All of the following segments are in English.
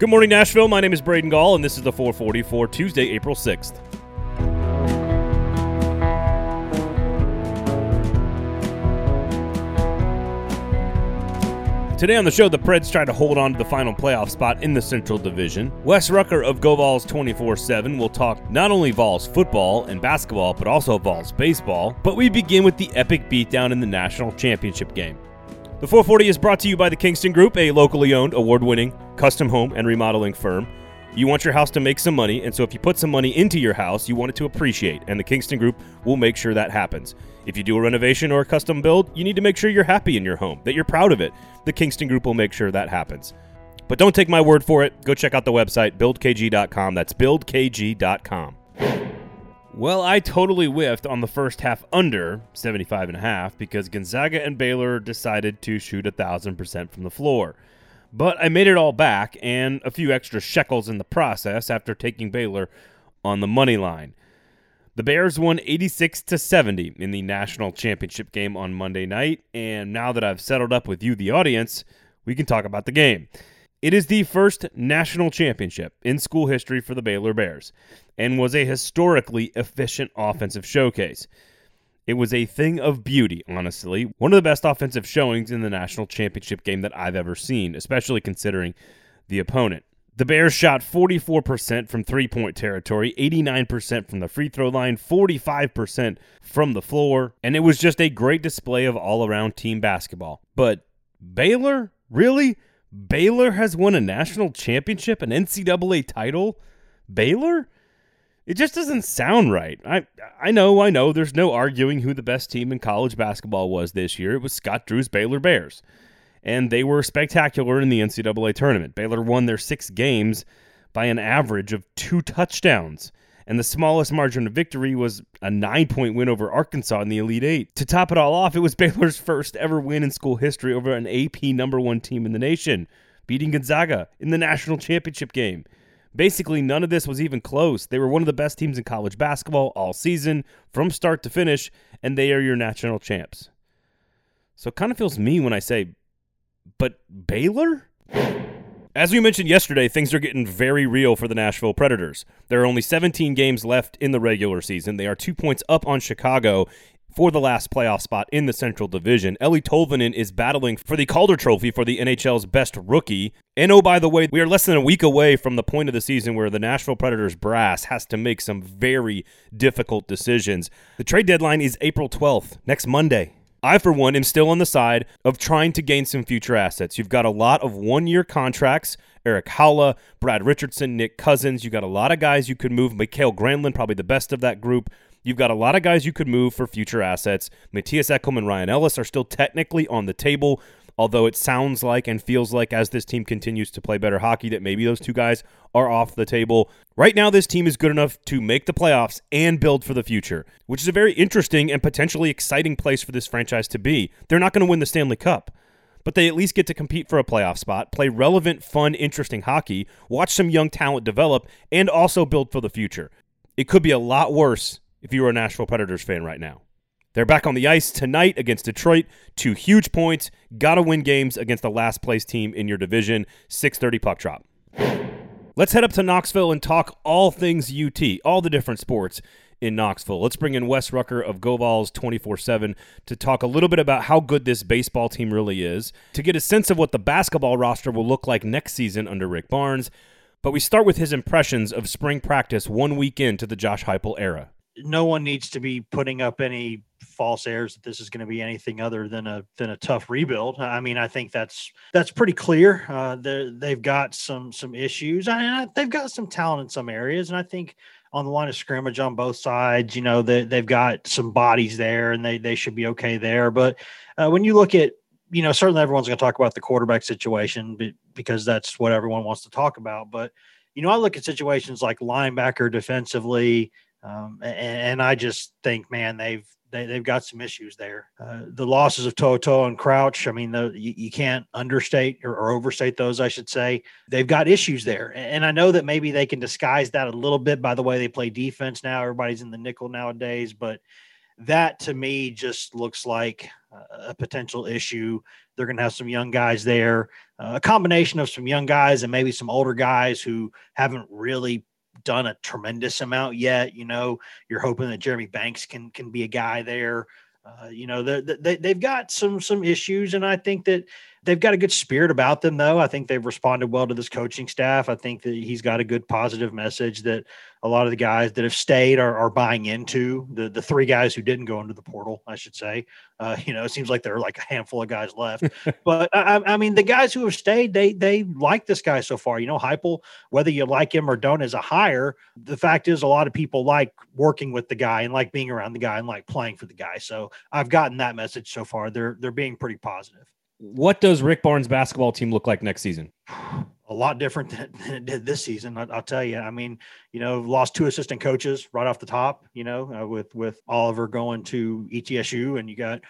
Good morning, Nashville. My name is Braden Gall, and this is the 440 for Tuesday, April 6th. Today on the show, the Preds try to hold on to the final playoff spot in the Central Division. Wes Rucker of GoVols 24 7 will talk not only Vols football and basketball, but also Vols baseball. But we begin with the epic beatdown in the national championship game. The 440 is brought to you by the Kingston Group, a locally owned, award winning custom home and remodeling firm. You want your house to make some money, and so if you put some money into your house, you want it to appreciate, and the Kingston Group will make sure that happens. If you do a renovation or a custom build, you need to make sure you're happy in your home, that you're proud of it. The Kingston Group will make sure that happens. But don't take my word for it. Go check out the website, buildkg.com. That's buildkg.com. Well, I totally whiffed on the first half under 75 and a half because Gonzaga and Baylor decided to shoot a thousand percent from the floor. But I made it all back and a few extra shekels in the process after taking Baylor on the money line. The Bears won 86 to 70 in the national championship game on Monday night, and now that I've settled up with you the audience, we can talk about the game. It is the first national championship in school history for the Baylor Bears and was a historically efficient offensive showcase. It was a thing of beauty, honestly. One of the best offensive showings in the national championship game that I've ever seen, especially considering the opponent. The Bears shot 44% from three point territory, 89% from the free throw line, 45% from the floor, and it was just a great display of all around team basketball. But Baylor? Really? Baylor has won a national championship, an NCAA title? Baylor? It just doesn't sound right. I I know, I know. There's no arguing who the best team in college basketball was this year. It was Scott Drew's Baylor Bears, and they were spectacular in the NCAA tournament. Baylor won their six games by an average of two touchdowns, and the smallest margin of victory was a nine-point win over Arkansas in the Elite Eight. To top it all off, it was Baylor's first ever win in school history over an AP number one team in the nation, beating Gonzaga in the national championship game. Basically, none of this was even close. They were one of the best teams in college basketball all season, from start to finish, and they are your national champs. So it kind of feels mean when I say, but Baylor? As we mentioned yesterday, things are getting very real for the Nashville Predators. There are only 17 games left in the regular season. They are two points up on Chicago for the last playoff spot in the Central Division. Eeli Tolvanen is battling for the Calder Trophy for the NHL's best rookie. And oh, by the way, we are less than a week away from the point of the season where the Nashville Predators brass has to make some very difficult decisions. The trade deadline is April 12th, next Monday. I, for one, am still on the side of trying to gain some future assets. You've got a lot of one year contracts Erik Haula, Brad Richardson, Nick Cousins. You got a lot of guys you could move. Mikael Granlund, probably the best of that group. You've got a lot of guys you could move for future assets. Mattias Ekholm and Ryan Ellis are still technically on the table, although it sounds like and feels like as this team continues to play better hockey that maybe those two guys are off the table. Right now, this team is good enough to make the playoffs and build for the future, which is a very interesting and potentially exciting place for this franchise to be. They're not going to win the Stanley Cup but they at least get to compete for a playoff spot, play relevant, fun, interesting hockey, watch some young talent develop, and also build for the future. It could be a lot worse if you are a Nashville Predators fan right now. They're back on the ice tonight against Detroit. Two huge points. Got to win games against the last place team in your division. 6:30 puck drop. Let's head up to Knoxville and talk all things UT, all the different sports in Knoxville. Let's bring in Wes Rucker of GoVols 24/7 to talk a little bit about how good this baseball team really is, to get a sense of what the basketball roster will look like next season under Rick Barnes. But we start with his impressions of spring practice one week into the Josh Heupel era no one needs to be putting up any false airs that this is going to be anything other than a than a tough rebuild. I mean, I think that's that's pretty clear. Uh, they've got some some issues. I, they've got some talent in some areas, and I think on the line of scrimmage on both sides, you know, they, they've got some bodies there, and they they should be okay there. But uh, when you look at you know, certainly everyone's going to talk about the quarterback situation because that's what everyone wants to talk about. But you know, I look at situations like linebacker defensively, um, and, and, I just think, man, they've they, have got some issues there. Uh, the losses of To'oTo'o and Crouch, I mean, the, you, you, can't understate or, or, overstate those, I should say. They've got issues there. And I know that maybe they can disguise that a little bit by the way they play defense now. Everybody's in the nickel nowadays, but that to me just looks like a potential issue. They're going to have some young guys there, uh, a combination of some young guys and maybe some older guys who haven't really done a tremendous amount yet. You know, you're hoping that Jeremy Banks can can be a guy there. Uh, you know, they, they've got some some issues, and I think that they've got a good spirit about them. Though I think they've responded well to this coaching staff. I think that he's got a good positive message that a lot of the guys that have stayed are, are buying into. The the three guys who didn't go into the portal, I should say. Uh, you know, it seems like there are like a handful of guys left, but I, I, mean, the guys who have stayed, they they like this guy so far. You know, Heupel, whether you like him or don't, as a hire, the fact is a lot of people like working with the guy and like being around the guy and like playing for the guy. So I've gotten that message so far. They're they're being pretty positive. What does Rick Barnes' basketball team look like next season? a lot different than, it did this season. I, will tell you. I mean, you know, lost two assistant coaches right off the top. You know, uh, with with Oliver going to ETSU, and you got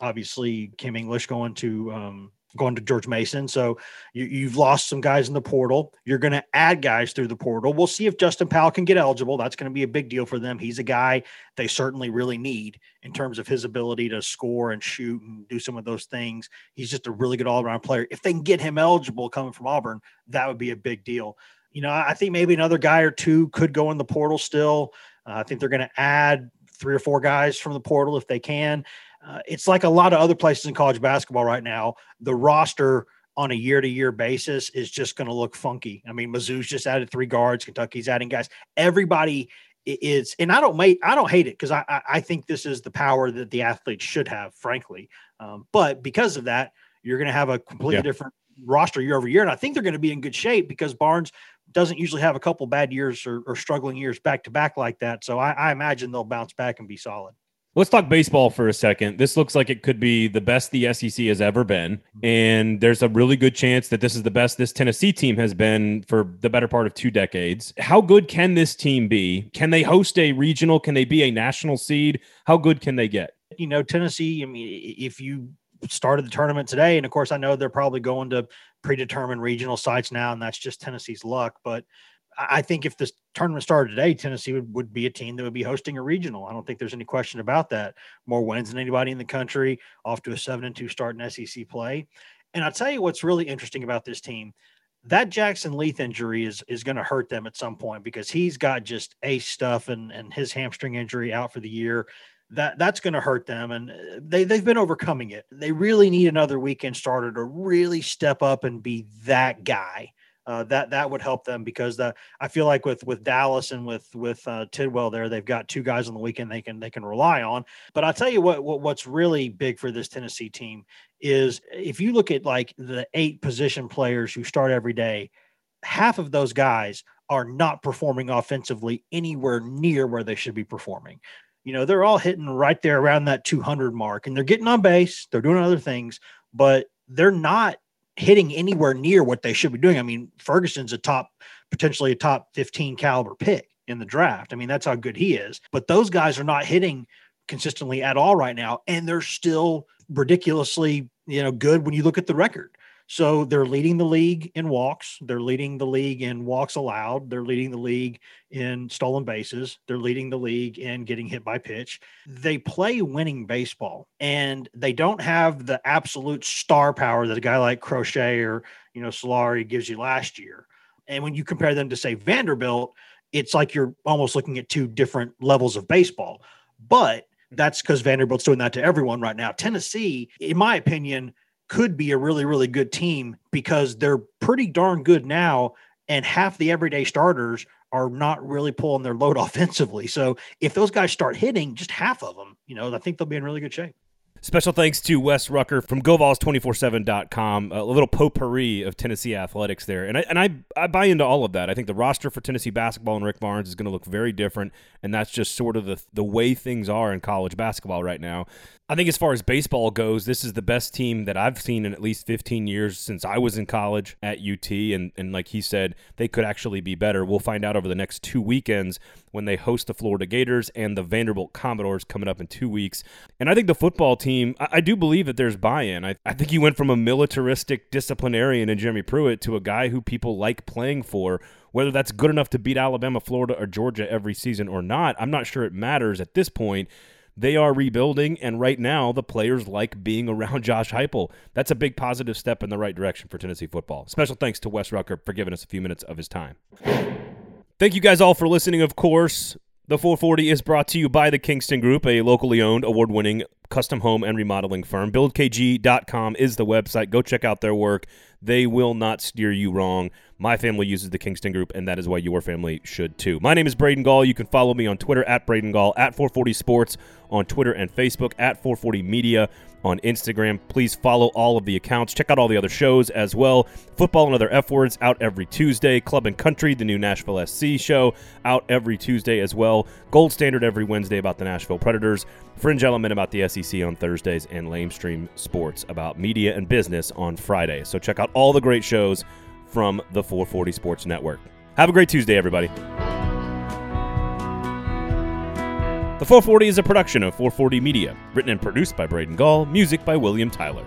obviously Kim English going to um, going to George Mason. So you, have lost some guys in the portal. You're going to add guys through the portal. We'll see if Justin Powell can get eligible. That's going to be a big deal for them. He's a guy they certainly really need in terms of his ability to score and shoot and do some of those things. He's just a really good all around player. If they can get him eligible coming from Auburn, that would be a big deal. You know, I think maybe another guy or two could go in the portal still. Uh, I think they're going to add three or four guys from the portal if they can. Uh, it's like a lot of other places in college basketball right now. The roster on a year to year basis is just going to look funky. I mean, Mizzou's just added three guards, Kentucky's adding guys. Everybody is, and I don't mate, I don't hate it because I, I think this is the power that the athletes should have, frankly. Um, but because of that, you're going to have a completely yeah. different roster year over year, and I think they're going to be in good shape because Barnes doesn't usually have a couple bad years or, or struggling years back to back like that. So I, I imagine they'll bounce back and be solid. Let's talk baseball for a second. This looks like it could be the best the SEC has ever been. And there's a really good chance that this is the best this Tennessee team has been for the better part of two decades. How good can this team be? Can they host a regional? Can they be a national seed? How good can they get? You know, Tennessee, I mean, if you started the tournament today, and of course, I know they're probably going to predetermined regional sites now, and that's just Tennessee's luck. But I think if this tournament started today, Tennessee would, would be a team that would be hosting a regional. I don't think there's any question about that. More wins than anybody in the country, off to a seven and two start in SEC play. And I'll tell you what's really interesting about this team. That Jackson Leath injury is is going to hurt them at some point because he's got just ace stuff and and his hamstring injury out for the year. That that's going to hurt them, and uh, they they've been overcoming it. They really need another weekend starter to really step up and be that guy uh, that that would help them because the, I feel like with with Dallas and with with uh, Tidwell there, they've got two guys on the weekend they can they can rely on. But I'll tell you what, what what's really big for this Tennessee team is if you look at like the eight position players who start every day, half of those guys are not performing offensively anywhere near where they should be performing. You know, they're all hitting right there around that 200 mark and they're getting on base, they're doing other things, but they're not hitting anywhere near what they should be doing. I mean, Ferguson's a top, potentially a top 15 caliber pick in the draft. I mean, that's how good he is. But those guys are not hitting consistently at all right now. And they're still ridiculously, you know, good when you look at the record. So they're leading the league in walks. They're leading the league in walks allowed. They're leading the league in stolen bases. They're leading the league in getting hit by pitch. They play winning baseball and they don't have the absolute star power that a guy like Crochet or, you know, Solari gives you last year. And when you compare them to, say, Vanderbilt, it's like you're almost looking at two different levels of baseball. But mm-hmm. that's because Vanderbilt's doing that to everyone right now. Tennessee, in my opinion, could be a really, really good team because they're pretty darn good now. And half the everyday starters are not really pulling their load offensively. So if those guys start hitting, just half of them, you know, I think they'll be in really good shape. Special thanks to Wes Rucker from GoVols247.com. A little potpourri of Tennessee athletics there. And I, and I, I buy into all of that. I think the roster for Tennessee basketball and Rick Barnes is going to look very different. And that's just sort of the, the way things are in college basketball right now. I think as far as baseball goes, this is the best team that I've seen in at least 15 years since I was in college at UT. And, and like he said, they could actually be better. We'll find out over the next two weekends when they host the Florida Gators and the Vanderbilt Commodores coming up in two weeks. And I think the football team, I, I do believe that there's buy in. I, I think he went from a militaristic disciplinarian in Jeremy Pruitt to a guy who people like playing for. Whether that's good enough to beat Alabama, Florida, or Georgia every season or not, I'm not sure it matters at this point They are rebuilding, and right now the players like being around Josh Heupel. That's a big positive step in the right direction for Tennessee football. Special thanks to Wes Rucker for giving us a few minutes of his time. Thank you guys all for listening, of course. The 440 is brought to you by the Kingston Group, a locally owned, award winning custom home and remodeling firm. BuildKG.com is the website. Go check out their work. They will not steer you wrong. My family uses the Kingston Group, and that is why your family should too. My name is Braden Gall. You can follow me on Twitter at Braden Gall, at 440 Sports on Twitter and Facebook, at 440 Media on Instagram. Please follow all of the accounts. Check out all the other shows as well. Football and Other F Words out every Tuesday. Club and Country, the new Nashville SC show, out every Tuesday as well. Gold Standard every Wednesday about the Nashville Predators. Fringe Element about the SEC on Thursdays. And Lamestream Sports about media and business on Fridays. So check out all the great shows from the 440 Sports Network. Have a great Tuesday, everybody. The 440 is a production of 440 Media, written and produced by Braden Gall, music by William Tyler.